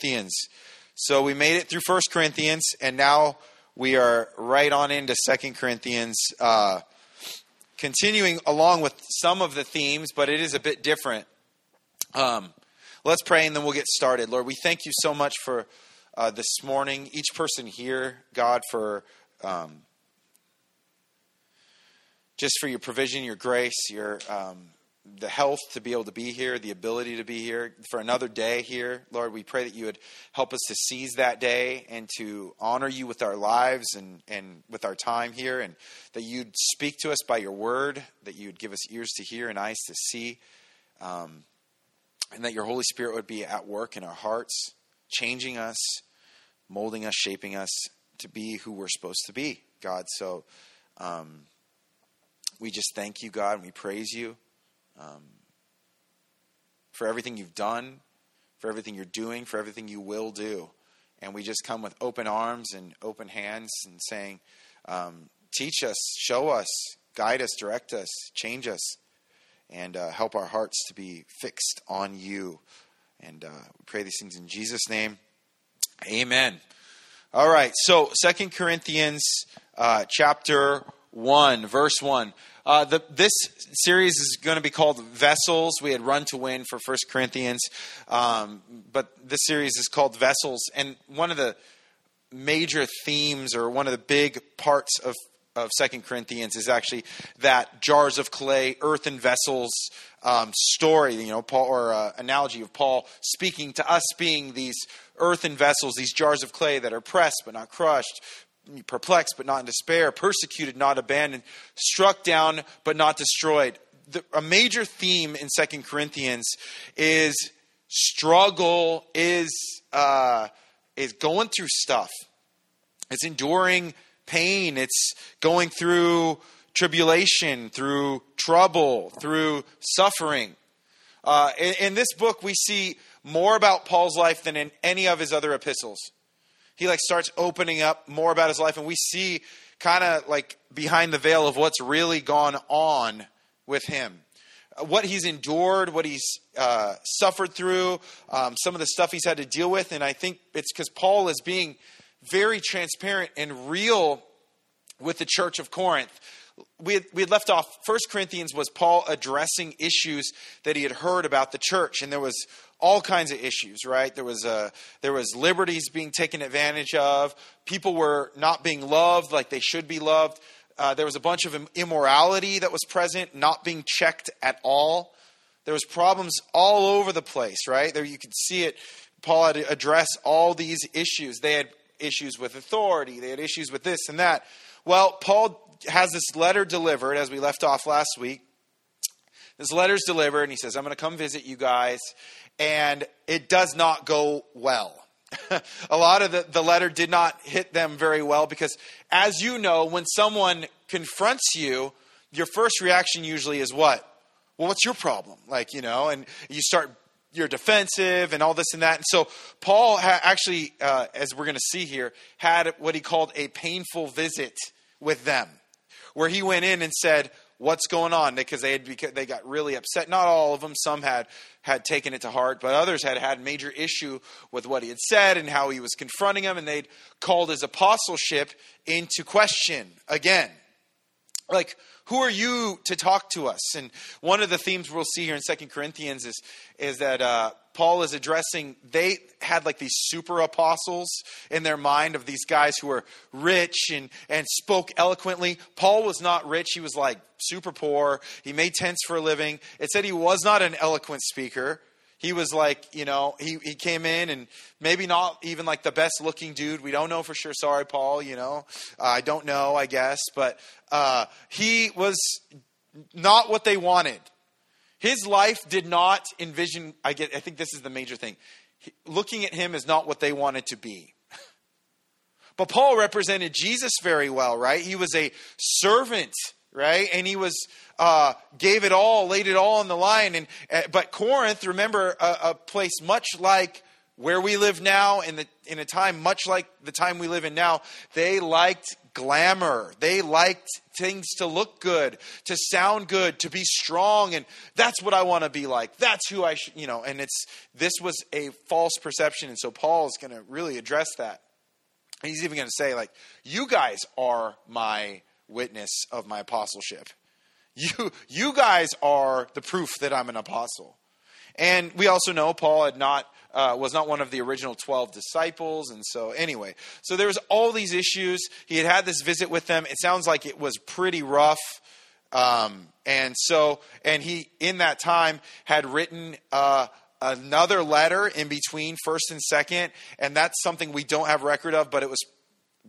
Corinthians. So we made it through First Corinthians, and now we are right on into Second Corinthians, uh, continuing along with some of the themes, but it is a bit different. Um, let's pray, and then we'll get started. Lord, we thank you so much for uh, this morning, each person here, God, for um, just for your provision, your grace, your um, the health to be able to be here, the ability to be here for another day here. Lord, we pray that you would help us to seize that day and to honor you with our lives and, and with our time here, and that you'd speak to us by your word, that you'd give us ears to hear and eyes to see, um, and that your Holy Spirit would be at work in our hearts, changing us, molding us, shaping us to be who we're supposed to be, God. So um, we just thank you, God, and we praise you um, for everything you've done, for everything you're doing, for everything you will do. And we just come with open arms and open hands and saying, um, Teach us, show us, guide us, direct us, change us, and uh, help our hearts to be fixed on you. And uh, we pray these things in Jesus' name. Amen. All right, so Second Corinthians uh, chapter 1, verse 1. Uh, the, this series is going to be called Vessels. We had Run to Win for First Corinthians, um, but this series is called Vessels. And one of the major themes, or one of the big parts of of Second Corinthians is actually that jars of clay, earthen vessels um, story. You know, Paul or uh, analogy of Paul speaking to us being these earthen vessels, these jars of clay that are pressed but not crushed, perplexed but not in despair, persecuted, not abandoned, struck down but not destroyed. The, a major theme in Second Corinthians is struggle, is uh, is going through stuff. It's enduring pain. It's going through tribulation, through trouble, through suffering. Uh, in, in this book, we see more about Paul's life than in any of his other epistles he like starts opening up more about his life and we see kind of like behind the veil of what's really gone on with him. What he's endured what he's uh, suffered through um, some of the stuff he's had to deal with and i think it's because paul is being very transparent and real with the church of corinth we had, we had left off first corinthians was paul addressing issues that he had heard about the church and there was all kinds of issues, right? There was, uh, there was liberties being taken advantage of. People were not being loved like they should be loved. Uh, there was a bunch of immorality that was present, not being checked at all. There was problems all over the place, right? There you could see it. Paul had to address all these issues. They had issues with authority. They had issues with this and that. Well, Paul has this letter delivered, as we left off last week. This letter's delivered, and he says, I'm going to come visit you guys, and it does not go well. a lot of the, the letter did not hit them very well because, as you know, when someone confronts you, your first reaction usually is what? Well, what's your problem? Like, you know, and you start, you're defensive and all this and that. And so, Paul ha- actually, uh, as we're going to see here, had what he called a painful visit with them, where he went in and said, what's going on? Because they had they got really upset. Not all of them some had had taken it to heart but others had had major issue with what he had said and how he was confronting them and they'd called his apostleship into question again. Like who are you to talk to us and one of the themes we'll see here in second corinthians is is that uh, Paul is addressing, they had like these super apostles in their mind of these guys who were rich and, and spoke eloquently. Paul was not rich, he was like super poor. He made tents for a living. It said he was not an eloquent speaker. He was like, you know, he, he came in and maybe not even like the best looking dude. We don't know for sure. Sorry, Paul, you know. Uh, I don't know, I guess. But uh, he was not what they wanted. His life did not envision, I, get, I think this is the major thing. Looking at him is not what they wanted to be. But Paul represented Jesus very well, right? He was a servant, right? And he was uh, gave it all, laid it all on the line. And uh, but Corinth, remember, a, a, place much like where we live now, in the in a time much like the time we live in now, they liked glamour. They liked things to look good, to sound good, to be strong. And that's what I want to be like. That's who I should, you know, and it's, this was a false perception. And so Paul is going to really address that. He's even going to say, like, you guys are my witness of my apostleship. You, you guys are the proof that I'm an apostle. And we also know Paul had not uh, was not one of the original 12 disciples. And so, anyway, so there was all these issues. He had had this visit with them. It sounds like it was pretty rough. Um, and so, and he, in that time, had written uh, another letter in between first and second. And that's something we don't have record of, but it was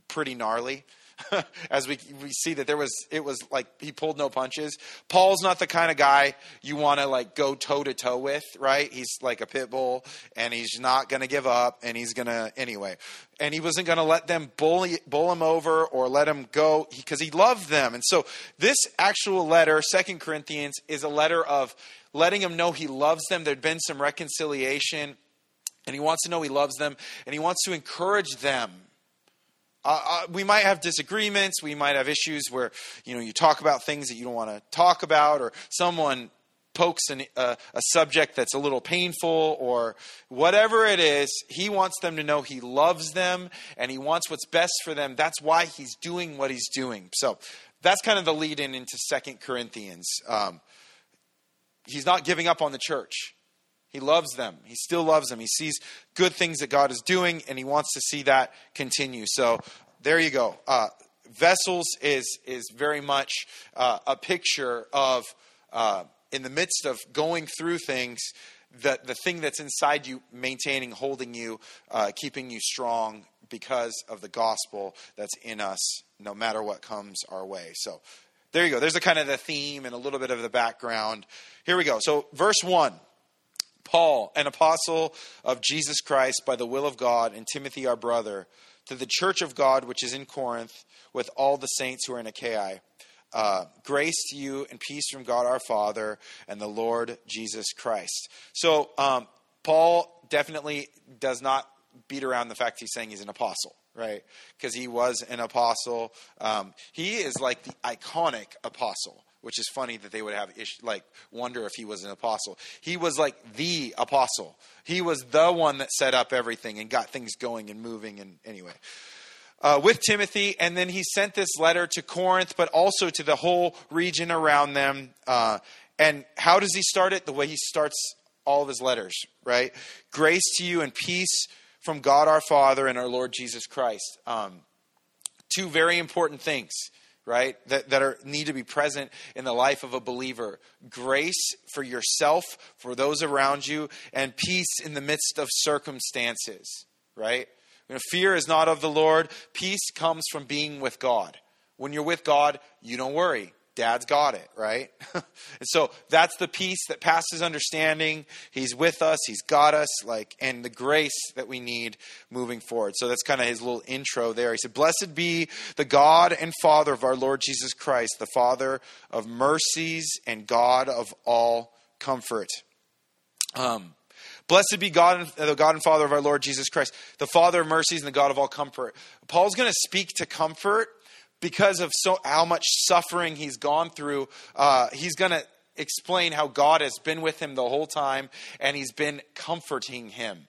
pretty gnarly. as we we see that there was it was like he pulled no punches. Paul's not the kind of guy you want to like go toe to toe with, right? He's like a pit bull and he's not going to give up and he's going to anyway. And he wasn't going to let them bully bull him over or let him go because he loved them. And so this actual letter, Second Corinthians, is a letter of letting him know he loves them. There'd been some reconciliation and he wants to know he loves them and he wants to encourage them uh, we might have disagreements. We might have issues where you know you talk about things that you don't want to talk about, or someone pokes an, uh, a subject that's a little painful, or whatever it is. He wants them to know he loves them and he wants what's best for them. That's why he's doing what he's doing. So that's kind of the lead in into Second Corinthians. Um, he's not giving up on the church. He loves them. He still loves them. He sees good things that God is doing, and he wants to see that continue. So there you go. Uh, vessels is is very much uh, a picture of uh, in the midst of going through things. The, the thing that's inside you maintaining holding you uh, keeping you strong because of the gospel that's in us no matter what comes our way so there you go there's a kind of the theme and a little bit of the background here we go so verse 1 Paul, an apostle of Jesus Christ by the will of God, and Timothy, our brother, to the church of God which is in Corinth, with all the saints who are in Achaia. Uh, grace to you and peace from God our Father and the Lord Jesus Christ. So, um, Paul definitely does not beat around the fact he's saying he's an apostle, right? Because he was an apostle. Um, he is like the iconic apostle which is funny that they would have ish, like wonder if he was an apostle. He was like the apostle. He was the one that set up everything and got things going and moving. And anyway, uh, with Timothy, and then he sent this letter to Corinth, but also to the whole region around them. Uh, and how does he start it? The way he starts all of his letters, right? Grace to you and peace from God our Father and our Lord Jesus Christ. Um, two very important things right that, that are need to be present in the life of a believer. Grace for yourself for those around you and peace in the midst of circumstances right? You know, fear is not of the lord. Peace comes from being with god. When you're with god you don't worry Dad's got it, right? and so that's the peace that passes understanding. He's with us, He's got us, like, and the grace that we need moving forward. So that's kind of his little intro there. He said, Blessed be the God and Father of our Lord Jesus Christ, the Father of mercies and God of all comfort. Um, Blessed be God, the God and Father of our Lord Jesus Christ, the Father of mercies and the God of all comfort. Paul's going to speak to comfort because of so how much suffering he's gone through, uh, he's going to explain how God has been with him the whole time and he's been comforting him.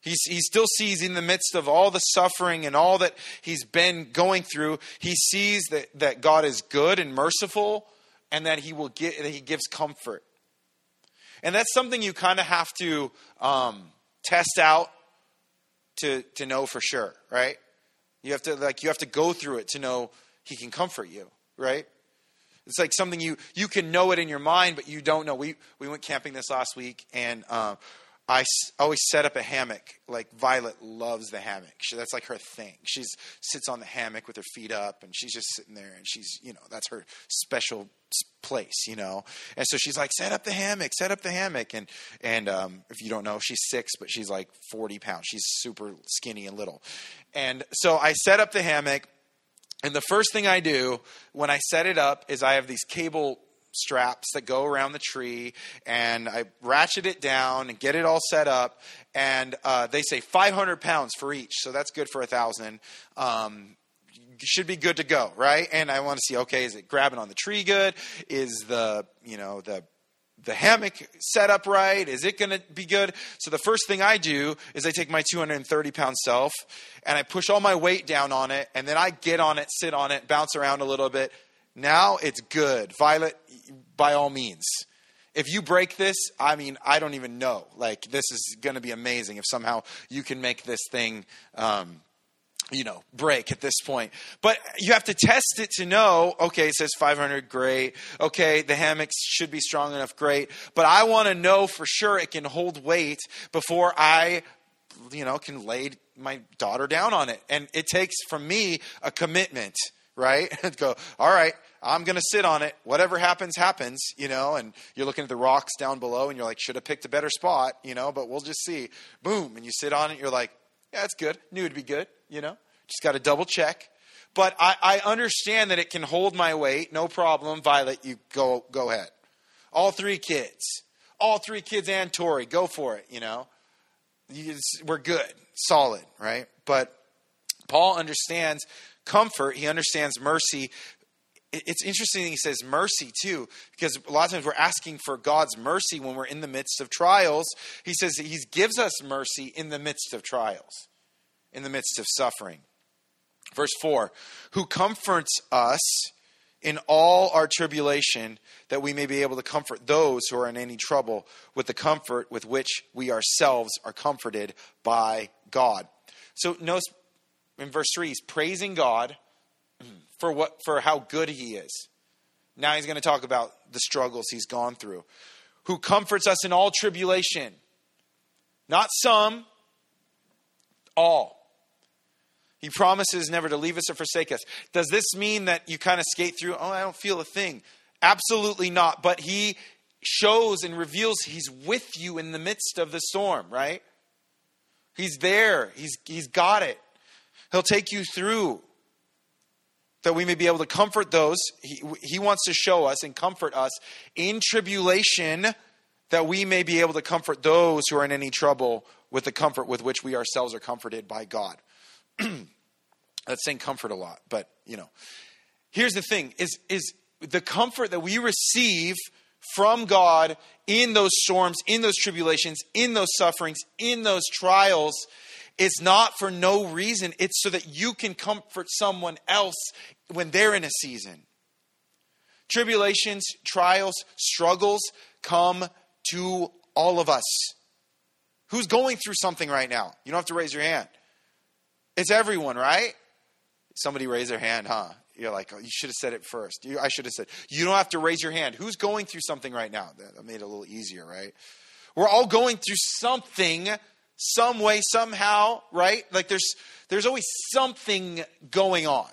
He's, he still sees in the midst of all the suffering and all that he's been going through, he sees that, that God is good and merciful and that he will get, that he gives comfort. And that's something you kind of have to um, test out to, to know for sure, right? You have to like you have to go through it to know he can comfort you, right? It's like something you you can know it in your mind, but you don't know. We we went camping this last week, and uh, I always set up a hammock. Like Violet loves the hammock. She, that's like her thing. She sits on the hammock with her feet up, and she's just sitting there, and she's you know that's her special place, you know. And so she's like, set up the hammock, set up the hammock. And and um, if you don't know, she's six, but she's like forty pounds. She's super skinny and little. And so I set up the hammock, and the first thing I do when I set it up is I have these cable straps that go around the tree and I ratchet it down and get it all set up. And uh, they say 500 pounds for each, so that's good for a thousand. Um, should be good to go, right? And I want to see, okay, is it grabbing on the tree good? Is the, you know, the the hammock set up right? Is it going to be good? So the first thing I do is I take my 230 pound self and I push all my weight down on it, and then I get on it, sit on it, bounce around a little bit. Now it's good. Violet, by all means. If you break this, I mean, I don't even know. Like, this is going to be amazing if somehow you can make this thing um, you know, break at this point. But you have to test it to know, okay, it says 500, great. Okay, the hammocks should be strong enough, great. But I want to know for sure it can hold weight before I, you know, can lay my daughter down on it. And it takes from me a commitment, right? Go, all right, I'm going to sit on it. Whatever happens, happens, you know, and you're looking at the rocks down below and you're like, should have picked a better spot, you know, but we'll just see. Boom. And you sit on it, you're like, yeah, it's good. Knew it'd be good, you know? Just got to double check. But I, I understand that it can hold my weight, no problem. Violet, you go go ahead. All three kids, all three kids and Tori, go for it. You know, we're good, solid, right? But Paul understands comfort. He understands mercy. It's interesting he says mercy too, because a lot of times we're asking for God's mercy when we're in the midst of trials. He says he gives us mercy in the midst of trials, in the midst of suffering. Verse 4 Who comforts us in all our tribulation, that we may be able to comfort those who are in any trouble with the comfort with which we ourselves are comforted by God. So notice in verse 3, he's praising God for what for how good he is. Now he's going to talk about the struggles he's gone through. Who comforts us in all tribulation. Not some, all. He promises never to leave us or forsake us. Does this mean that you kind of skate through, oh, I don't feel a thing? Absolutely not. But he shows and reveals he's with you in the midst of the storm, right? He's there. He's, he's got it. He'll take you through that we may be able to comfort those. He, he wants to show us and comfort us in tribulation that we may be able to comfort those who are in any trouble with the comfort with which we ourselves are comforted by God. That's saying comfort a lot, but you know. Here's the thing is is the comfort that we receive from God in those storms, in those tribulations, in those sufferings, in those trials is not for no reason. It's so that you can comfort someone else when they're in a season. Tribulations, trials, struggles come to all of us. Who's going through something right now? You don't have to raise your hand. It's everyone, right? Somebody raise their hand, huh? You're like, oh, you should have said it first. You, I should have said, you don't have to raise your hand. Who's going through something right now? That made it a little easier, right? We're all going through something, some way, somehow, right? Like there's there's always something going on.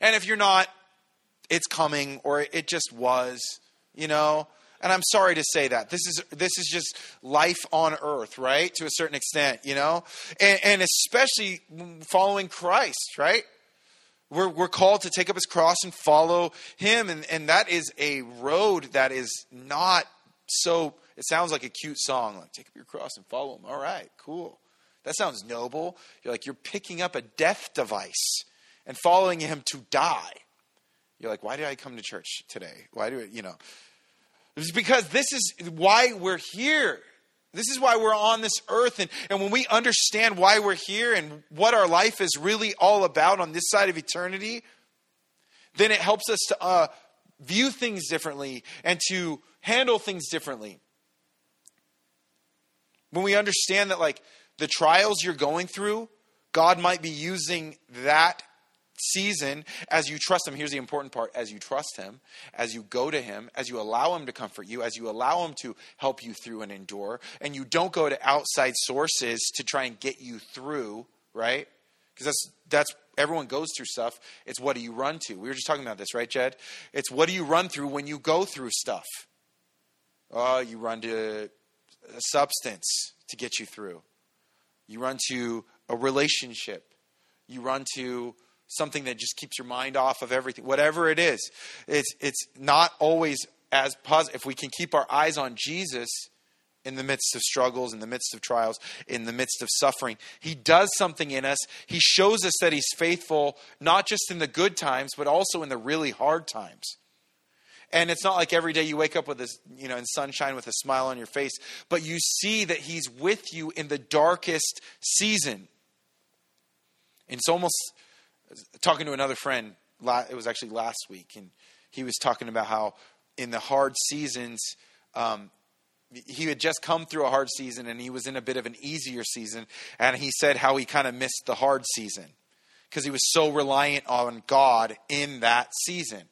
And if you're not, it's coming or it just was, you know. And I'm sorry to say that. This is this is just life on earth, right? To a certain extent, you know? And, and especially following Christ, right? We're, we're called to take up his cross and follow him. And, and that is a road that is not so, it sounds like a cute song, like take up your cross and follow him. All right, cool. That sounds noble. You're like, you're picking up a death device and following him to die. You're like, why did I come to church today? Why do it, you know? It's because this is why we're here. This is why we're on this earth. And, and when we understand why we're here and what our life is really all about on this side of eternity, then it helps us to uh, view things differently and to handle things differently. When we understand that, like, the trials you're going through, God might be using that season as you trust him. Here's the important part. As you trust him as you go to him as you allow him to comfort you as you allow him to help you through and endure and you don't go to outside sources to try and get you through right? Because that's that's everyone goes through stuff. It's what do you run to? We were just talking about this right jed? It's what do you run through when you go through stuff? Oh you run to a substance to get you through you run to a relationship you run to something that just keeps your mind off of everything, whatever it is. It's, it's not always as positive. If we can keep our eyes on Jesus, in the midst of struggles, in the midst of trials, in the midst of suffering. He does something in us. He shows us that He's faithful, not just in the good times, but also in the really hard times. And it's not like every day you wake up with this, you know, in sunshine with a smile on your face, but you see that He's with you in the darkest season. And it's almost talking to another friend, it was actually last week, and he was talking about how in the hard seasons, um, he had just come through a hard season and he was in a bit of an easier season. And he said how he kind of missed the hard season because he was so reliant on God in that season.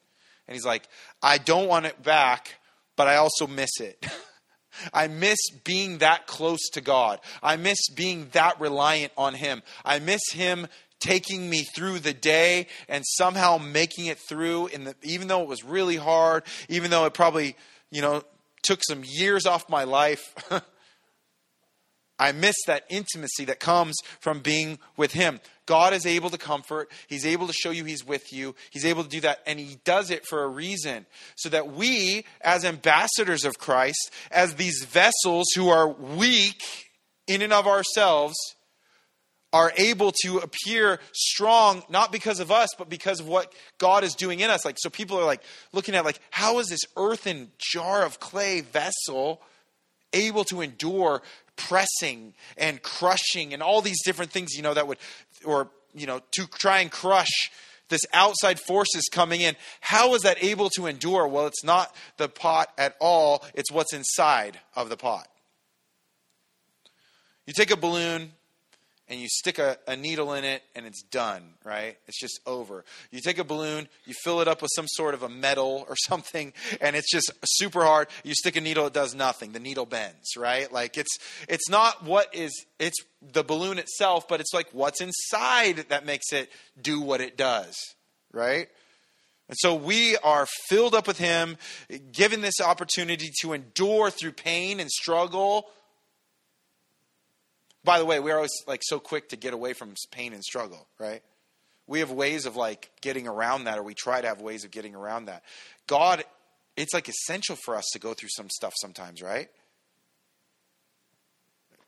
And he's like, I don't want it back, but I also miss it. I miss being that close to God. I miss being that reliant on Him. I miss Him taking me through the day and somehow making it through in the, even though it was really hard, even though it probably, you know, took some years off my life. I miss that intimacy that comes from being with Him. God is able to comfort. He's able to show you He's with you. He's able to do that, and He does it for a reason. So that we, as ambassadors of Christ, as these vessels who are weak in and of ourselves, are able to appear strong not because of us but because of what god is doing in us like so people are like looking at like how is this earthen jar of clay vessel able to endure pressing and crushing and all these different things you know that would or you know to try and crush this outside forces coming in how is that able to endure? Well it's not the pot at all. It's what's inside of the pot. You take a balloon and you stick a, a, needle in it and it's done, right? It's just over. You take a balloon, you fill it up with some sort of a metal or something, and it's just super hard. You stick a needle, it does nothing. The needle bends, right? Like it's it's not what is it's the balloon itself, but it's like what's inside that makes it do what it does, right? And so we are filled up with him, given this opportunity to endure through pain and struggle by the way, we're always like so quick to get away from pain and struggle, right? We have ways of like getting around that, or we try to have ways of getting around that. God, it's like essential for us to go through some stuff sometimes, right?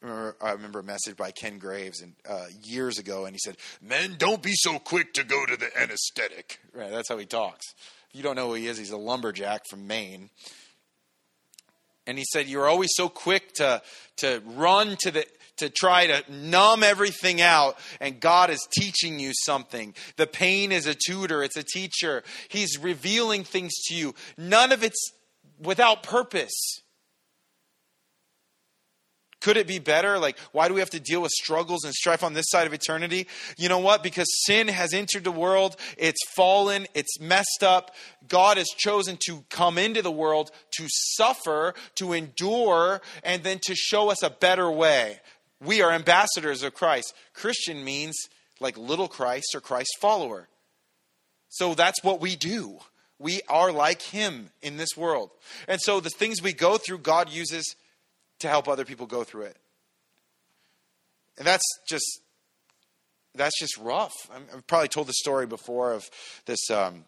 I remember a message by Ken Graves and uh, years ago, and he said, "Men, don't be so quick to go to the anesthetic." Right, that's how he talks. If you don't know who he is, he's a lumberjack from Maine. And he said, "You're always so quick to to run to the to try to numb everything out, and God is teaching you something. The pain is a tutor, it's a teacher. He's revealing things to you. None of it's without purpose. Could it be better? Like, why do we have to deal with struggles and strife on this side of eternity? You know what? Because sin has entered the world. It's fallen. It's messed up. God has chosen to come into the world to suffer, to endure, and then to show us a better way. We are ambassadors of Christ. Christian means like little Christ or Christ follower. So that's what we do. We are like him in this world. And so the things we go through, God uses to help other people go through it. And that's just that's just rough. I've probably told the story before of this um,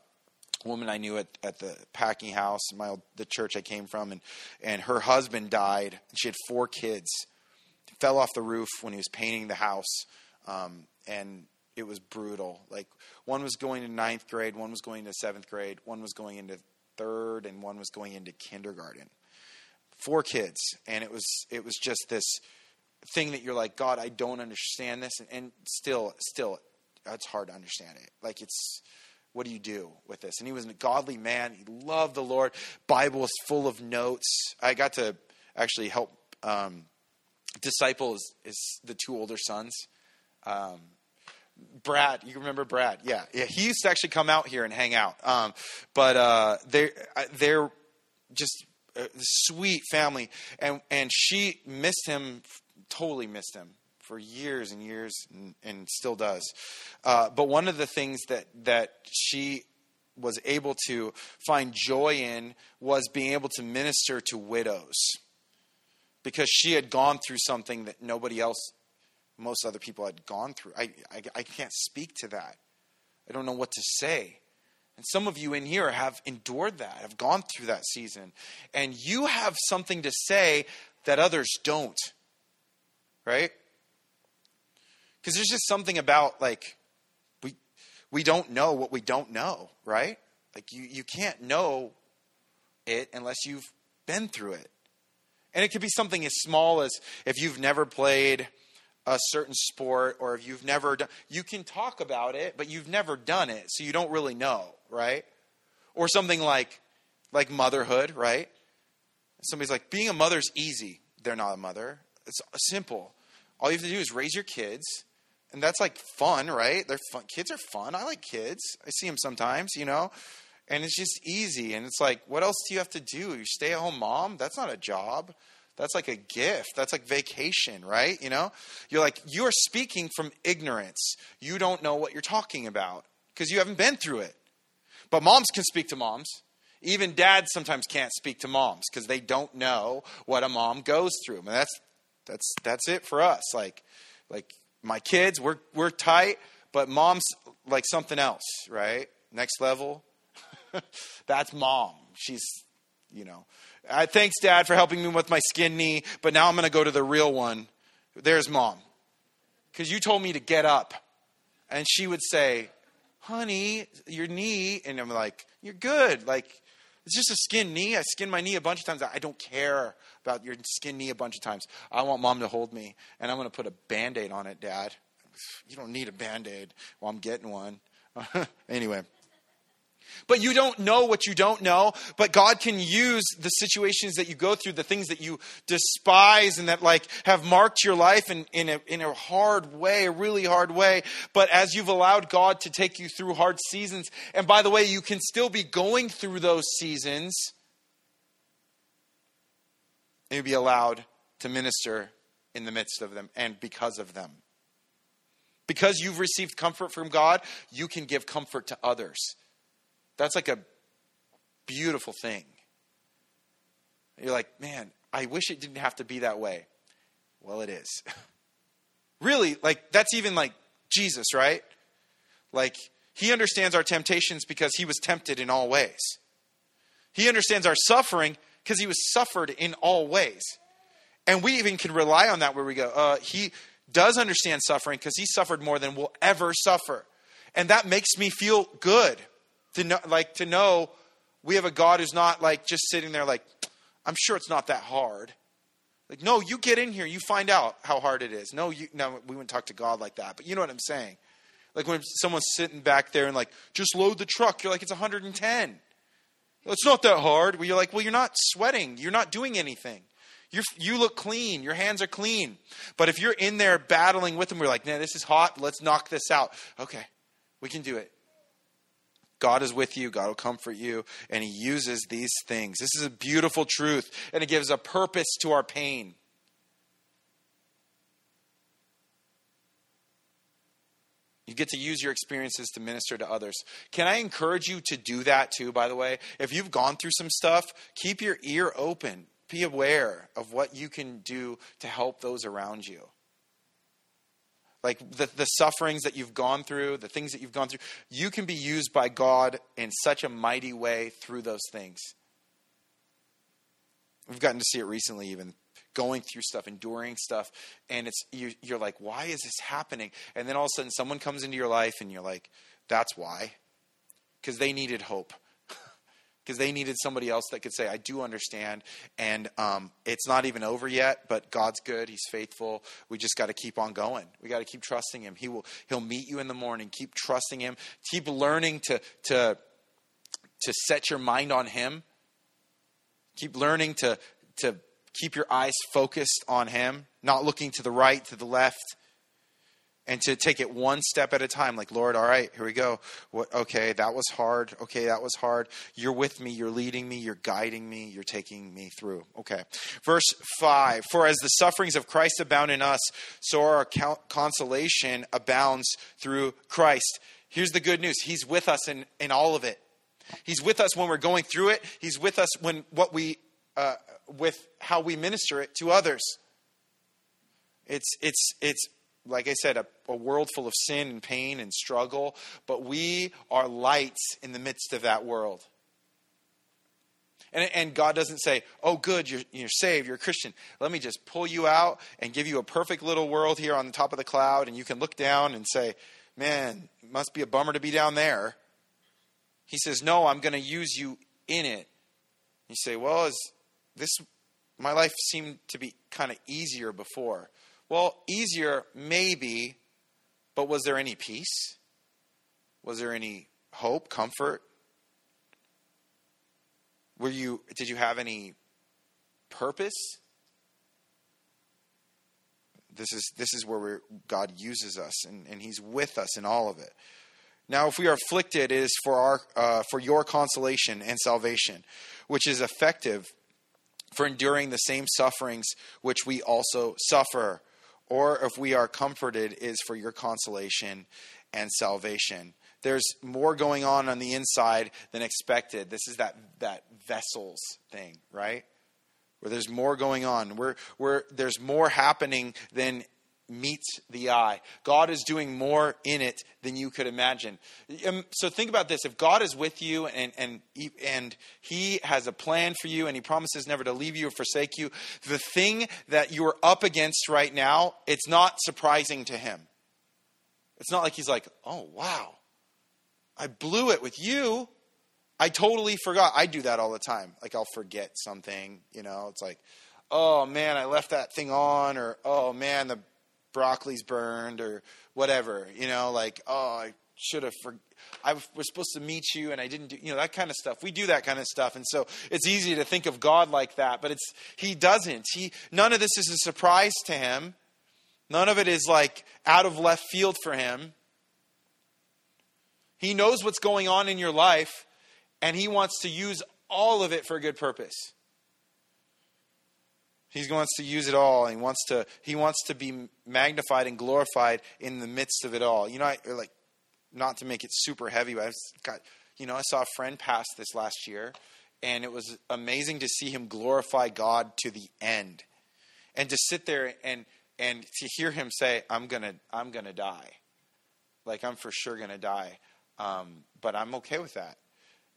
woman I knew at, at the packing house, my old, the church I came from, and and her husband died. She had four kids, fell off the roof when he was painting the house, um, and it was brutal. Like one was going to ninth grade, one was going to seventh grade, one was going into third, and one was going into kindergarten. Four kids, and it was it was just this thing that you're like, God, I don't understand this, and, and still, still, it's hard to understand it. Like it's what do you do with this? And he was a godly man. He loved the Lord. Bible was full of notes. I got to actually help um, disciple is, is the two older sons. Um, Brad, you remember Brad? Yeah, yeah. He used to actually come out here and hang out. Um, but uh, they're they're just a sweet family, and and she missed him, totally missed him for years and years, and, and still does. Uh, but one of the things that that she was able to find joy in was being able to minister to widows because she had gone through something that nobody else, most other people had gone through. I, I, I can't speak to that. I don't know what to say. And some of you in here have endured that, have gone through that season. And you have something to say that others don't. Right? Because there's just something about like we we don't know what we don't know, right? Like you you can't know it unless you've been through it. And it could be something as small as if you've never played a certain sport or if you've never done you can talk about it but you've never done it so you don't really know right? Or something like like motherhood right? Somebody's like being a mother's easy. They're not a mother. It's simple. All you have to do is raise your kids and that's like fun right? They're fun. Kids are fun. I like kids. I see them sometimes you know and it's just easy and it's like what else do you have to do you stay at home mom that's not a job that's like a gift. That's like vacation, right? You know? You're like, you're speaking from ignorance. You don't know what you're talking about because you haven't been through it. But moms can speak to moms. Even dads sometimes can't speak to moms because they don't know what a mom goes through. And that's that's that's it for us. Like like my kids, we're we're tight, but mom's like something else, right? Next level. that's mom. She's you know, thanks, Dad, for helping me with my skin knee, but now I'm going to go to the real one. There's mom. Because you told me to get up. And she would say, honey, your knee. And I'm like, you're good. Like, it's just a skin knee. I skinned my knee a bunch of times. I don't care about your skin knee a bunch of times. I want mom to hold me, and I'm going to put a band aid on it, Dad. You don't need a band aid. Well, I'm getting one. anyway. But you don't know what you don't know. But God can use the situations that you go through, the things that you despise and that like have marked your life in, in, a, in a hard way, a really hard way. But as you've allowed God to take you through hard seasons, and by the way, you can still be going through those seasons, and you be allowed to minister in the midst of them and because of them. Because you've received comfort from God, you can give comfort to others. That's like a beautiful thing. You're like, man, I wish it didn't have to be that way. Well, it is. really, like, that's even like Jesus, right? Like, he understands our temptations because he was tempted in all ways. He understands our suffering because he was suffered in all ways. And we even can rely on that where we go, uh, he does understand suffering because he suffered more than we'll ever suffer. And that makes me feel good to know, like to know we have a God who's not like just sitting there like, I'm sure it's not that hard. Like, no, you get in here, you find out how hard it is. No, you no, we wouldn't talk to God like that, but you know what I'm saying. Like when someone's sitting back there and like, just load the truck, you're like, it's 110. It's not that hard. Well, you're like, well, you're not sweating. You're not doing anything. you you look clean. Your hands are clean. But if you're in there battling with them, we're like, nah, this is hot. Let's knock this out. Okay, we can do it. God is with you, God will comfort you, and He uses these things. This is a beautiful truth, and it gives a purpose to our pain. You get to use your experiences to minister to others. Can I encourage you to do that too, by the way? If you've gone through some stuff, keep your ear open. Be aware of what you can do to help those around you like the, the sufferings that you've gone through, the things that you've gone through, you can be used by God in such a mighty way through those things. We've gotten to see it recently, even going through stuff, enduring stuff, and it's you, you're like, why is this happening? And then all of a sudden, someone comes into your life, and you're like, that's why, because they needed hope because they needed somebody else that could say, I do understand. And um, it's not even over yet, but God's good. He's faithful. We just got to keep on going. We got to keep trusting Him. He will, He'll meet you in the morning. Keep trusting Him. Keep learning to, to, to set your mind on Him. Keep learning to, to keep your eyes focused on Him, not looking to the right, to the left and to take it one step at a time like lord all right here we go. What, okay that was hard. Okay that was hard. You're with me. You're leading me. You're guiding me. You're taking me through. Okay. Verse 5 for as the sufferings of christ abound in us so our consolation abounds through christ. Here's the good news. He's with us in, in all of it. He's with us when we're going through it. He's with us when what we uh, with how we minister it to others. It's it's it's like I said, a, a, world full of sin and pain and struggle, but we are lights in the midst of that world. And, and God doesn't say, oh, good, you're, you're saved, you're a Christian. Let me just pull you out and give you a perfect little world here on the top of the cloud, and you can look down and say, man, must be a bummer to be down there. He says, no, I'm going to use you in it. You say, well, is this, my life seemed to be kind of easier before. Well, easier, maybe, but was there any peace? Was there any hope, comfort? Were you did you have any purpose? This is this is where God uses us and, and He's with us in all of it. Now, if we are afflicted, it is for our uh, for your consolation and salvation, which is effective for enduring the same sufferings which we also suffer. Or if we are comforted, is for your consolation and salvation. There's more going on on the inside than expected. This is that that vessels thing, right? Where there's more going on. Where where there's more happening than meets the eye. God is doing more in it than you could imagine. Um, so think about this: if God is with you and and and He has a plan for you, and He promises never to leave you or forsake you, the thing that you're up against right now, it's not surprising to Him. It's not like He's like, "Oh wow, I blew it with you." I totally forgot. I do that all the time. Like I'll forget something, you know. It's like, oh man, I left that thing on, or oh man, the broccoli's burned or whatever, you know, like, oh, I should have, for, I was supposed to meet you and I didn't do, you know, that kind of stuff. We do that kind of stuff. And so it's easy to think of God like that, but it's, he doesn't. He, none of this is a surprise to him. None of it is like out of left field for him. He knows what's going on in your life and he wants to use all of it for a good purpose. He wants to use it all. And he wants to he wants to be magnified and glorified in the midst of it all. You know, I, like not to make it super heavy, but I've got you know I saw a friend pass this last year, and it was amazing to see him glorify God to the end, and to sit there and and to hear him say, "I'm gonna I'm gonna die," like I'm for sure gonna die, um, but I'm okay with that,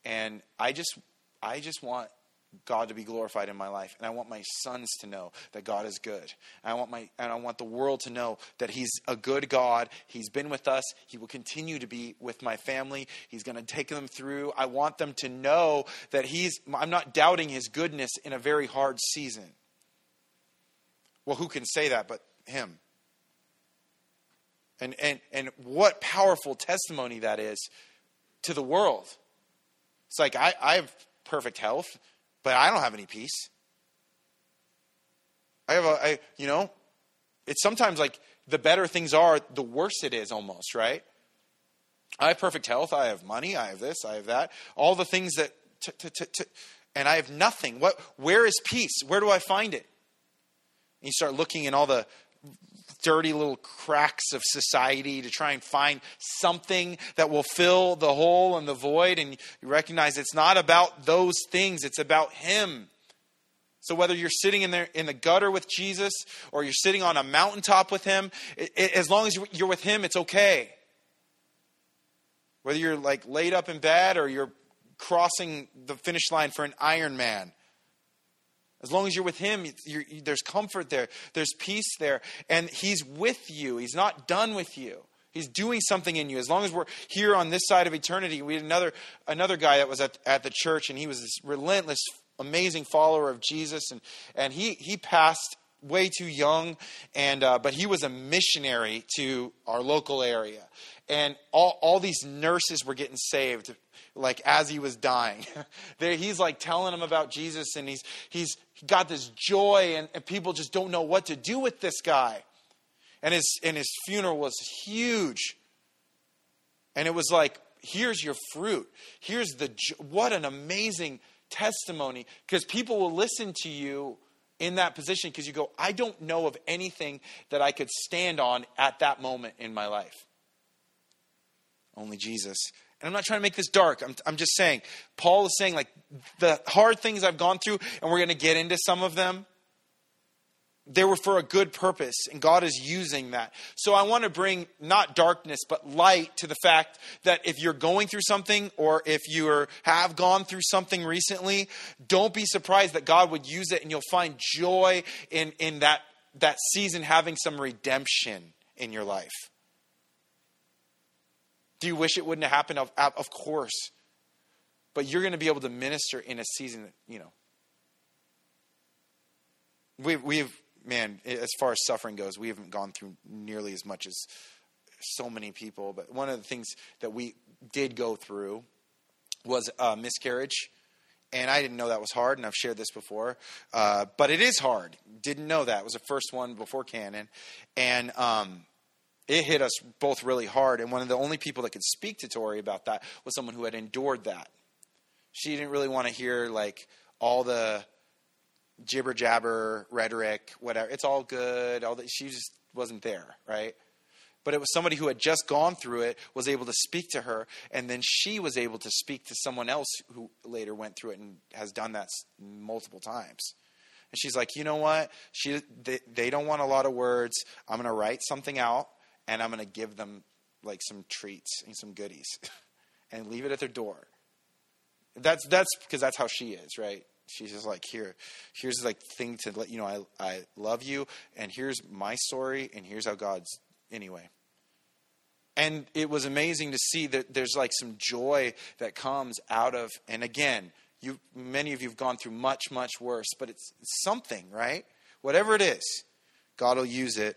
and I just I just want God to be glorified in my life. And I want my sons to know that God is good. And I want my and I want the world to know that He's a good God. He's been with us. He will continue to be with my family. He's going to take them through. I want them to know that He's I'm not doubting His goodness in a very hard season. Well, who can say that but Him? And and and what powerful testimony that is to the world. It's like I, I have perfect health but I don't have any peace. I have a, I, you know, it's sometimes like the better things are, the worse it is almost, right? I have perfect health. I have money. I have this. I have that. All the things that, t- t- t- and I have nothing. What? Where is peace? Where do I find it? And you start looking in all the dirty little cracks of society to try and find something that will fill the hole and the void. And you recognize it's not about those things, it's about Him. So whether you're sitting in there in the gutter with Jesus or you're sitting on a mountaintop with Him, it, it, as long as you're with Him, it's okay. Whether you're like laid up in bed or you're crossing the finish line for an Ironman, as long as you're with Him, you're, there's comfort there, there's peace there, and He's with you. He's not done with you. He's doing something in you. As long as we're here on this side of eternity, we had another another guy that was at, at the church, and he was this relentless, amazing follower of Jesus, and and he he passed way too young, and uh, but he was a missionary to our local area, and all all these nurses were getting saved like as he was dying. there, he's like telling them about Jesus, and he's he's got this joy, and, and people just don't know what to do with this guy. And his and his funeral was huge, and it was like, here's your fruit. Here's the what an amazing testimony because people will listen to you in that position because you go, I don't know of anything that I could stand on at that moment in my life. Only Jesus. And I'm not trying to make this dark. I'm, I'm just saying, Paul is saying, like, the hard things I've gone through, and we're going to get into some of them. They were for a good purpose, and God is using that. So I want to bring not darkness, but light to the fact that if you're going through something or if you are, have gone through something recently, don't be surprised that God would use it and you'll find joy in, in that, that season having some redemption in your life. Do you wish it wouldn't have happened? Of, of course. But you're going to be able to minister in a season that, you know. We've, we've man, as far as suffering goes, we haven't gone through nearly as much as so many people. But one of the things that we did go through was a miscarriage. And I didn't know that was hard, and I've shared this before. Uh, but it is hard. Didn't know that. It was the first one before Canon. And um, it hit us both really hard. And one of the only people that could speak to Tori about that was someone who had endured that. She didn't really want to hear, like, all the jibber jabber rhetoric, whatever. It's all good. All that she just wasn't there, right? But it was somebody who had just gone through it, was able to speak to her, and then she was able to speak to someone else who later went through it and has done that multiple times. And she's like, you know what? She they, they don't want a lot of words. I'm going to write something out, and I'm going to give them like some treats and some goodies, and leave it at their door. That's that's because that's how she is, right? She's just like here here's like thing to let you know I, I love you and here's my story and here's how god's anyway. And it was amazing to see that there's like some joy that comes out of and again you many of you have gone through much much worse but it's, it's something right? Whatever it is god will use it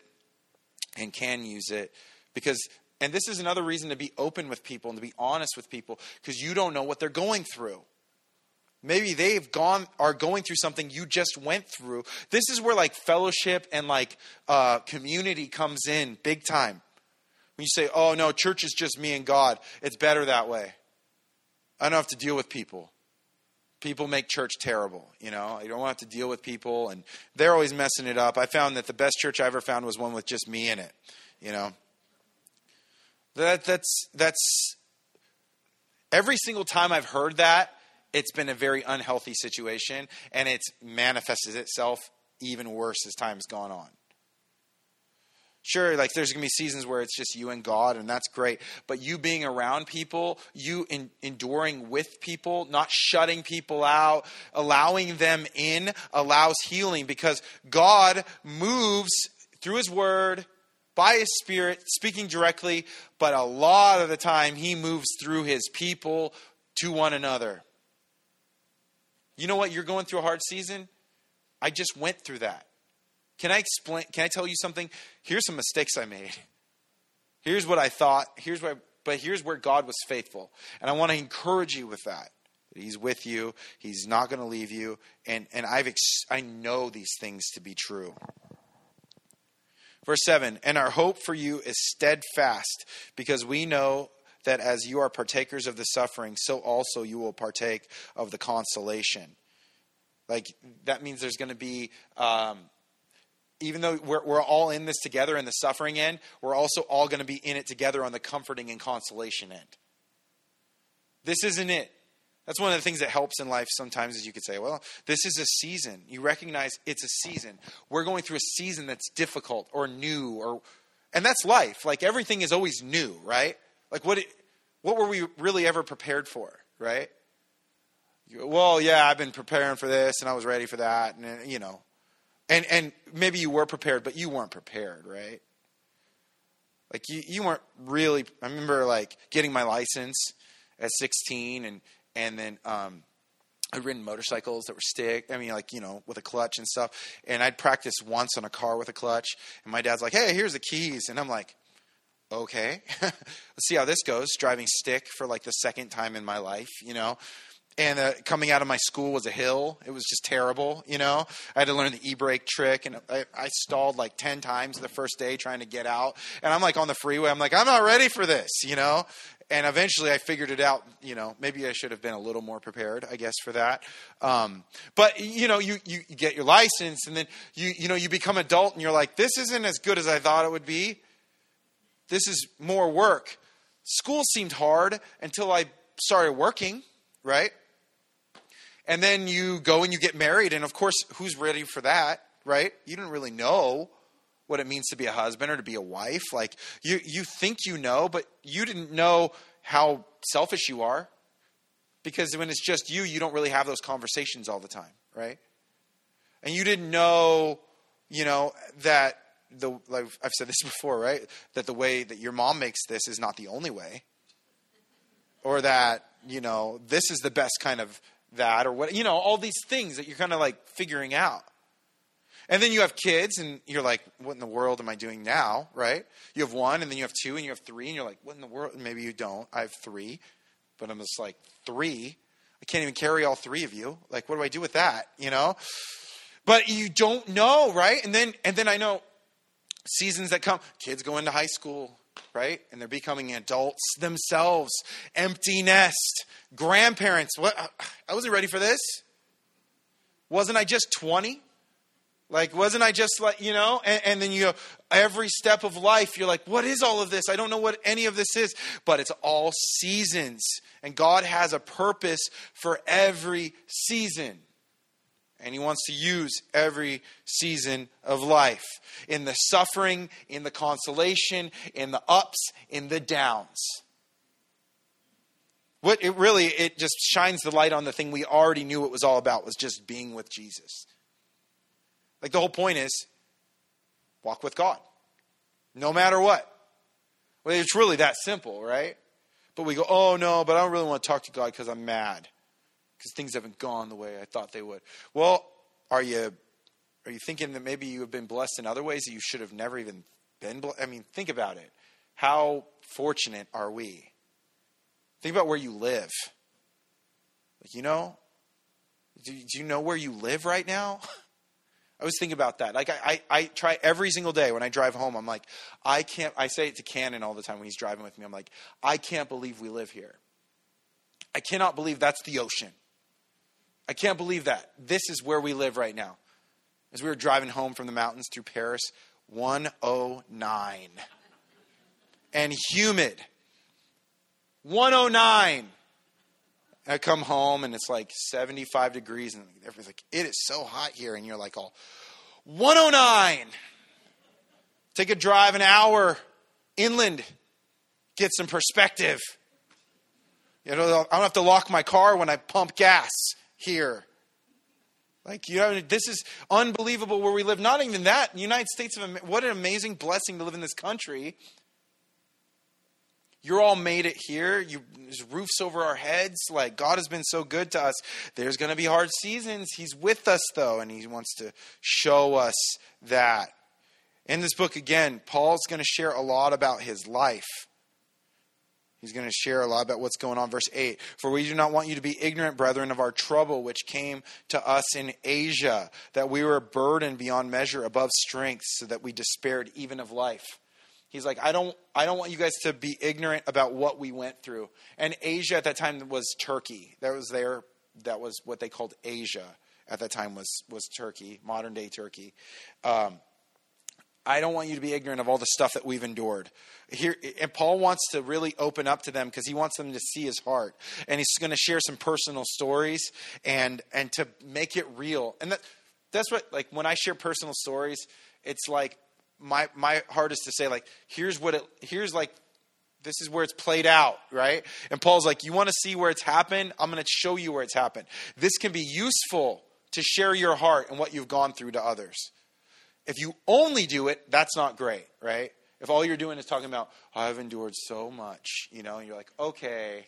and can use it because and this is another reason to be open with people and to be honest with people because you don't know what they're going through Maybe they've gone are going through something you just went through. This is where like fellowship and like uh, community comes in big time. When you say, "Oh no, church is just me and God," it's better that way. I don't have to deal with people. People make church terrible, you know. You don't have to deal with people, and they're always messing it up. I found that the best church I ever found was one with just me in it, you know. That that's that's every single time I've heard that it's been a very unhealthy situation and it's manifested itself even worse as time's gone on. Sure, like there's going to be seasons where it's just you and God, and that's great. But you being around people, you in, enduring with people, not shutting people out, allowing them in, allows healing because God moves through His Word, by His Spirit, speaking directly, but a lot of the time He moves through His people to one another. You know what? You're going through a hard season. I just went through that. Can I explain? Can I tell you something? Here's some mistakes I made. Here's what I thought. Here's what, I, but here's where God was faithful, and I want to encourage you with that. He's with you. He's not going to leave you, and and I've ex- I know these things to be true. Verse 7 And our hope for you is steadfast, because we know that as you are partakers of the suffering, so also you will partake of the consolation. Like, that means there's going to be, um, even though we're, we're all in this together in the suffering end, we're also all going to be in it together on the comforting and consolation end. This isn't it. That's one of the things that helps in life sometimes is you could say, well, this is a season. You recognize it's a season. We're going through a season that's difficult or new or and that's life. Like everything is always new, right? Like what what were we really ever prepared for, right? well, yeah, I've been preparing for this and I was ready for that and you know. And and maybe you were prepared, but you weren't prepared, right? Like you, you weren't really I remember like getting my license at 16 and and then um I'd ridden motorcycles that were stick. I mean, like you know, with a clutch and stuff. And I'd practice once on a car with a clutch. And my dad's like, "Hey, here's the keys." And I'm like, okay, let's see how this goes. Driving stick for like the second time in my life, you know. And uh, coming out of my school was a hill. It was just terrible, you know. I had to learn the e-brake trick, and I, I stalled like ten times the first day trying to get out. And I'm like on the freeway. I'm like, I'm not ready for this, you know. And eventually, I figured it out. You know, maybe I should have been a little more prepared, I guess, for that. Um, but you know, you, you get your license, and then you you know you become adult, and you're like, this isn't as good as I thought it would be this is more work. School seemed hard until I started working, right? And then you go and you get married, and of course, who's ready for that? right? You didn't really know what it means to be a husband or to be a wife. Like you you think you know, but you didn't know how selfish you are. Because when it's just you, you don't really have those conversations all the time, right? And you didn't know, you know, that the like I've said this before, right? That the way that your mom makes this is not the only way. Or that, you know, this is the best kind of that or what you know, all these things that you're kind of like figuring out. And then you have kids, and you're like, what in the world am I doing now, right? You have one, and then you have two, and you have three, and you're like, what in the world? Maybe you don't. I have three, but I'm just like, three? I can't even carry all three of you. Like, what do I do with that, you know? But you don't know, right? And then, and then I know seasons that come, kids go into high school, right? And they're becoming adults themselves, empty nest, grandparents. What? I wasn't ready for this. Wasn't I just 20? Like, wasn't I just like, you know? And, and, then you, every step of life, you're like, what is all of this? I don't know what any of this is. But it's all seasons. And God has a purpose for every season. And He wants to use every season of life in the suffering, in the consolation, in the ups, in the downs. What it really, it just shines the light on the thing we already knew it was all about was just being with Jesus. Like the whole point is walk with God, no matter what. Well, it's really that simple, right? But we go, oh no, but I don't really want to talk to God because I'm mad because things haven't gone the way I thought they would. Well, are you are you thinking that maybe you have been blessed in other ways that you should have never even been blessed? I mean, think about it. How fortunate are we? Think about where you live. Like, you know, do, do you know where you live right now? I was thinking about that. Like I, I, I, try every single day when I drive home. I'm like, I can't. I say it to Cannon all the time when he's driving with me. I'm like, I can't believe we live here. I cannot believe that's the ocean. I can't believe that this is where we live right now. As we were driving home from the mountains through Perris, 109 and humid. 109. I come home and it's like 75 degrees and everybody's like, it is so hot here. And you're like, all 109. Take a drive an hour inland, get some perspective. You know, I don't have to lock my car when I pump gas here. Like, you know, this is unbelievable where we live. Not even that. United States of what an amazing blessing to live in this country. You're all made it here. You, there's roofs over our heads. Like, God has been so good to us. There's going to be hard seasons. He's with us, though, and He wants to show us that. In this book, again, Paul's going to share a lot about his life. He's going to share a lot about what's going on. Verse 8 For we do not want you to be ignorant, brethren, of our trouble which came to us in Asia, that we were burdened beyond measure above strength, so that we despaired even of life. He's like, I don't, I don't want you guys to be ignorant about what we went through. And Asia at that time was Turkey. That was there. That was what they called Asia at that time was was Turkey, modern day Turkey. Um, I don't want you to be ignorant of all the stuff that we've endured. Here, and Paul wants to really open up to them because he wants them to see his heart, and he's going to share some personal stories and and to make it real. And that that's what like when I share personal stories, it's like my my heart is to say like here's what it here's like this is where it's played out, right? And Paul's like, you want to see where it's happened? I'm going to show you where it's happened. This can be useful to share your heart and what you've gone through to others. If you only do it, that's not great, right? If all you're doing is talking about, I've endured so much, you know, and you're like, okay,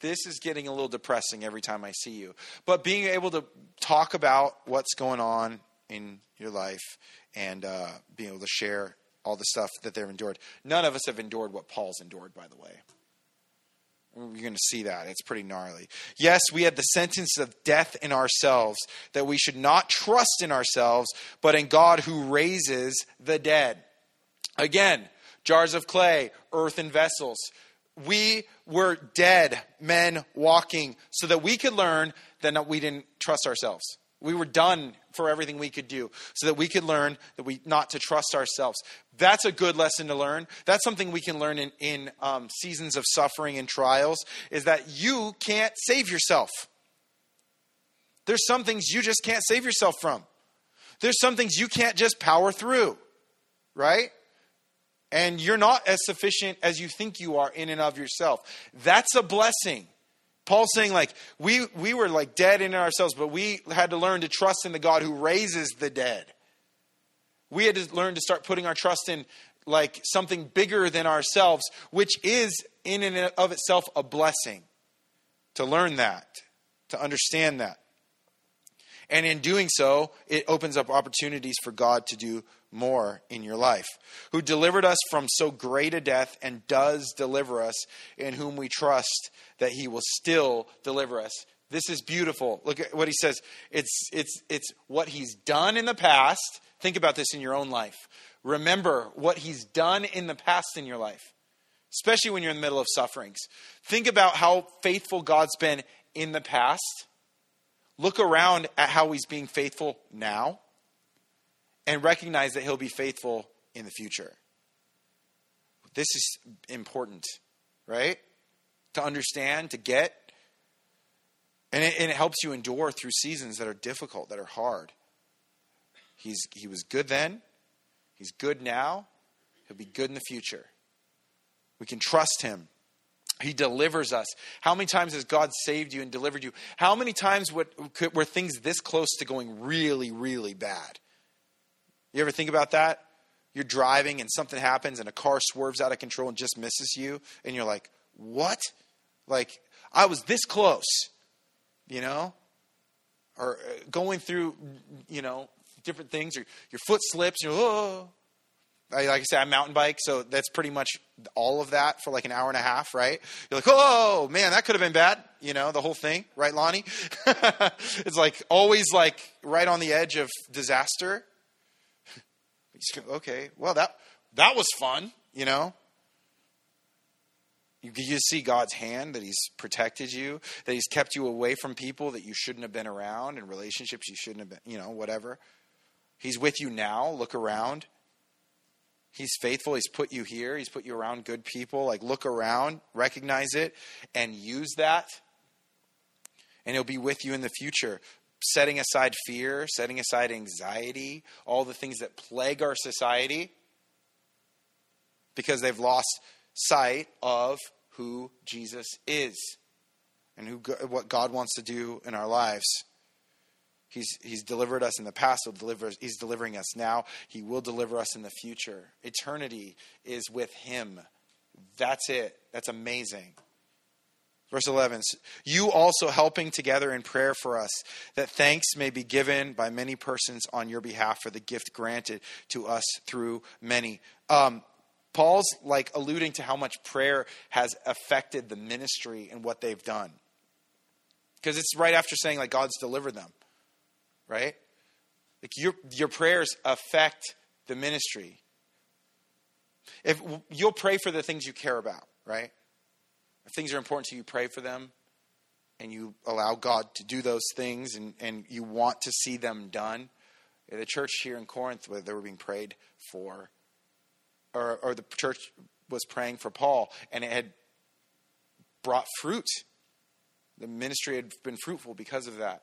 this is getting a little depressing every time I see you. But being able to talk about what's going on in your life and uh, being able to share all the stuff that they've endured. None of us have endured what Paul's endured, by the way. You're going to see that. It's pretty gnarly. Yes, we had the sentence of death in ourselves, that we should not trust in ourselves, but in God who raises the dead. Again, jars of clay, earthen vessels. We were dead men walking so that we could learn that we didn't trust ourselves. We were done for everything we could do so that we could learn that we not to trust ourselves. That's a good lesson to learn. That's something we can learn in, in um, seasons of suffering and trials is that you can't save yourself. There's some things you just can't save yourself from. There's some things you can't just power through, right? And you're not as sufficient as you think you are in and of yourself. That's a blessing. Paul's saying, like, we, we were like dead in ourselves, but we had to learn to trust in the God who raises the dead. We had to learn to start putting our trust in like something bigger than ourselves, which is in and of itself a blessing to learn that, to understand that. And in doing so, it opens up opportunities for God to do more in your life. Who delivered us from so great a death and does deliver us, in whom we trust that he will still deliver us. This is beautiful. Look at what he says. It's, it's, it's what he's done in the past. Think about this in your own life. Remember what he's done in the past in your life, especially when you're in the middle of sufferings. Think about how faithful God's been in the past. Look around at how he's being faithful now and recognize that he'll be faithful in the future. This is important, right? To understand, to get. And it, and it helps you endure through seasons that are difficult, that are hard. He's, he was good then, He's good now, He'll be good in the future. We can trust Him. He delivers us. How many times has God saved you and delivered you? How many times were things this close to going really, really bad? You ever think about that? You're driving and something happens and a car swerves out of control and just misses you, and you're like, what? Like, I was this close, you know? Or uh, going through, you know, different things, or your foot slips, you're, oh. Like I said, I mountain bike, so that's pretty much all of that for like an hour and a half, right? You're like, oh man, that could have been bad, you know, the whole thing, right, Lonnie? it's like always like right on the edge of disaster. Okay, well that that was fun, you know. You, you see God's hand that He's protected you, that He's kept you away from people that you shouldn't have been around, and relationships you shouldn't have been, you know, whatever. He's with you now. Look around. He's faithful. He's put you here. He's put you around good people. Like, look around, recognize it, and use that. And He'll be with you in the future. Setting aside fear, setting aside anxiety, all the things that plague our society because they've lost sight of who Jesus is and who, what God wants to do in our lives. He's, he's delivered us in the past, he'll deliver, he's delivering us now. He will deliver us in the future. Eternity is with him. That's it. That's amazing. Verse 11, you also helping together in prayer for us, that thanks may be given by many persons on your behalf for the gift granted to us through many. Um, Paul's like alluding to how much prayer has affected the ministry and what they've done. Because it's right after saying, like, God's delivered them right? Like your your prayers affect the ministry. If you'll pray for the things you care about, right? If things are important to you, pray for them and you allow God to do those things and, and you want to see them done. The church here in Corinth, where they were being prayed for, or, or the church was praying for Paul, and it had brought fruit. The ministry had been fruitful because of that.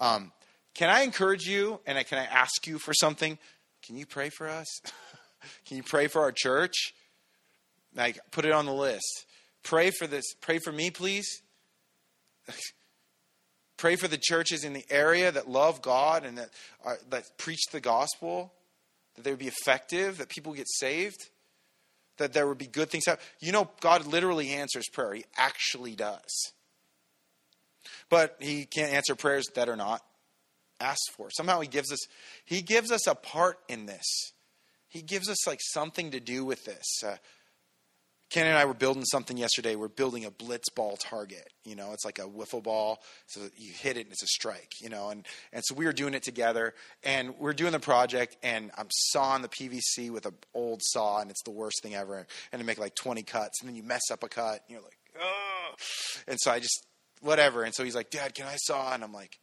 Um, can I encourage you and can I ask you for something? Can you pray for us? can you pray for our church? Like, put it on the list. Pray for this. Pray for me, please. pray for the churches in the area that love God and that, are, that preach the gospel, that they would be effective, that people get saved, that there would be good things happen. You know, God literally answers prayer. He actually does. But He can't answer prayers that are not asked for. Somehow he gives us he gives us a part in this. He gives us like something to do with this. Uh, Ken and I were building something yesterday. We're building a blitz ball target. You know, it's like a wiffle ball. So you hit it and it's a strike, you know. And, and so we were doing it together and we're doing the project and I'm sawing the PVC with an old saw and it's the worst thing ever. And to make like 20 cuts and then you mess up a cut and you're like, oh. And so I just, whatever. And so he's like, Dad, can I saw? And I'm like,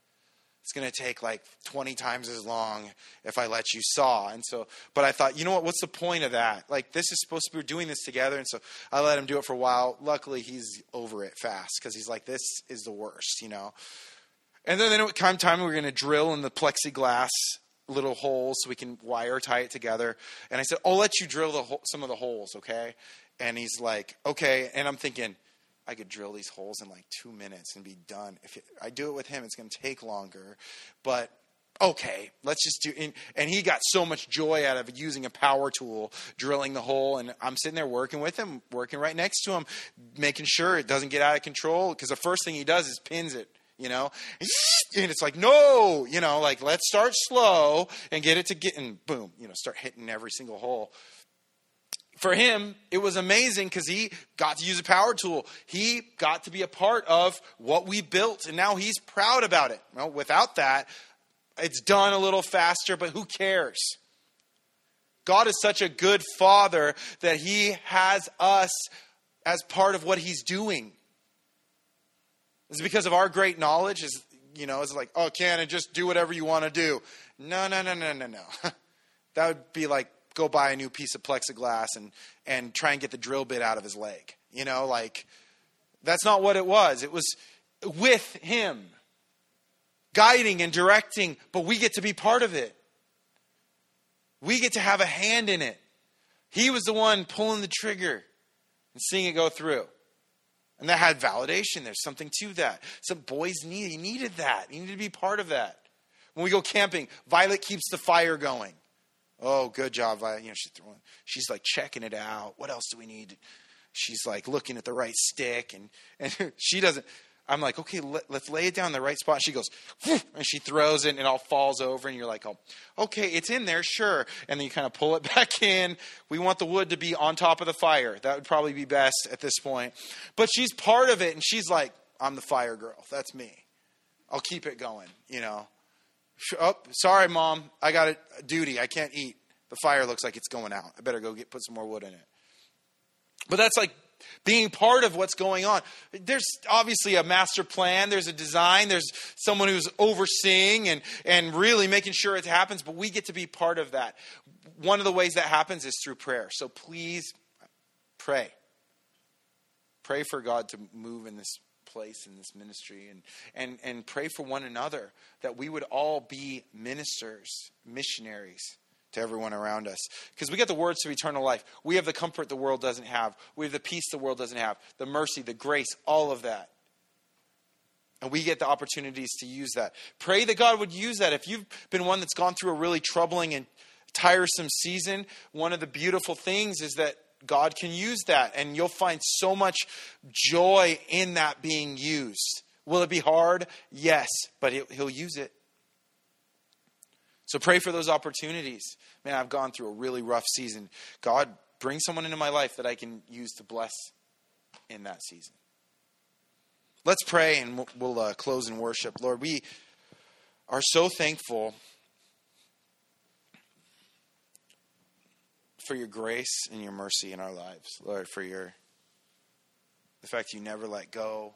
it's going to take like 20 times as long if I let you saw. And so, but I thought, you know what? What's the point of that? Like, this is supposed to be, we're doing this together. And so I let him do it for a while. Luckily, he's over it fast because he's like, this is the worst, you know? And then, then it time we were going to drill in the plexiglass little holes so we can wire tie it together. And I said, I'll let you drill the ho- some of the holes, okay? And he's like, okay. And I'm thinking, I could drill these holes in like two minutes and be done. If I do it with him, it's going to take longer. But okay, let's just do. And, and he got so much joy out of using a power tool, drilling the hole. And I'm sitting there working with him, working right next to him, making sure it doesn't get out of control. Because the first thing he does is pins it you know and it's like no you know like let's start slow and get it to get and boom you know start hitting every single hole for him it was amazing because he got to use a power tool he got to be a part of what we built and now he's proud about it well without that it's done a little faster but who cares god is such a good father that he has us as part of what he's doing is it because of our great knowledge? Is you know, is it like, oh, can and just do whatever you want to do? No, no, no, no, no, no. that would be like go buy a new piece of plexiglass and and try and get the drill bit out of his leg. You know, like that's not what it was. It was with him, guiding and directing, but we get to be part of it. We get to have a hand in it. He was the one pulling the trigger and seeing it go through. And that had validation. There's something to that. Some boys need he needed that. He needed to be part of that. When we go camping, Violet keeps the fire going. Oh, good job, Violet. You know, she's throwing, she's like checking it out. What else do we need? She's like looking at the right stick, and and she doesn't. I'm like, okay, let, us lay it down in the right spot. She goes, and she throws it, and it all falls over, and you're like, oh, okay, it's in there, sure. And then you kind of pull it back in. We want the wood to be on top of the fire. That would probably be best at this point. But she's part of it, and she's like, I'm the fire girl. That's me. I'll keep it going, you know. Oh, sorry, mom. I got a duty. I can't eat. The fire looks like it's going out. I better go get put some more wood in it. But that's like being part of what's going on. There's obviously a master plan, there's a design, there's someone who's overseeing and, and really making sure it happens, but we get to be part of that. One of the ways that happens is through prayer. So please pray. Pray for God to move in this place in this ministry and, and, and pray for one another that we would all be ministers, missionaries to everyone around us. Because we get the words of eternal life. We have the comfort the world doesn't have. We have the peace the world doesn't have. The mercy, the grace, all of that. And we get the opportunities to use that. Pray that God would use that. If you've been one that's gone through a really troubling and tiresome season, one of the beautiful things is that God can use that. And you'll find so much joy in that being used. Will it be hard? Yes, but He'll use it. So pray for those opportunities. Man, I've gone through a really rough season. God, bring someone into my life that I can use to bless in that season. Let's pray and we'll, uh, close in worship. Lord, we are so thankful for your grace and your mercy in our lives. Lord, for your the fact you never let go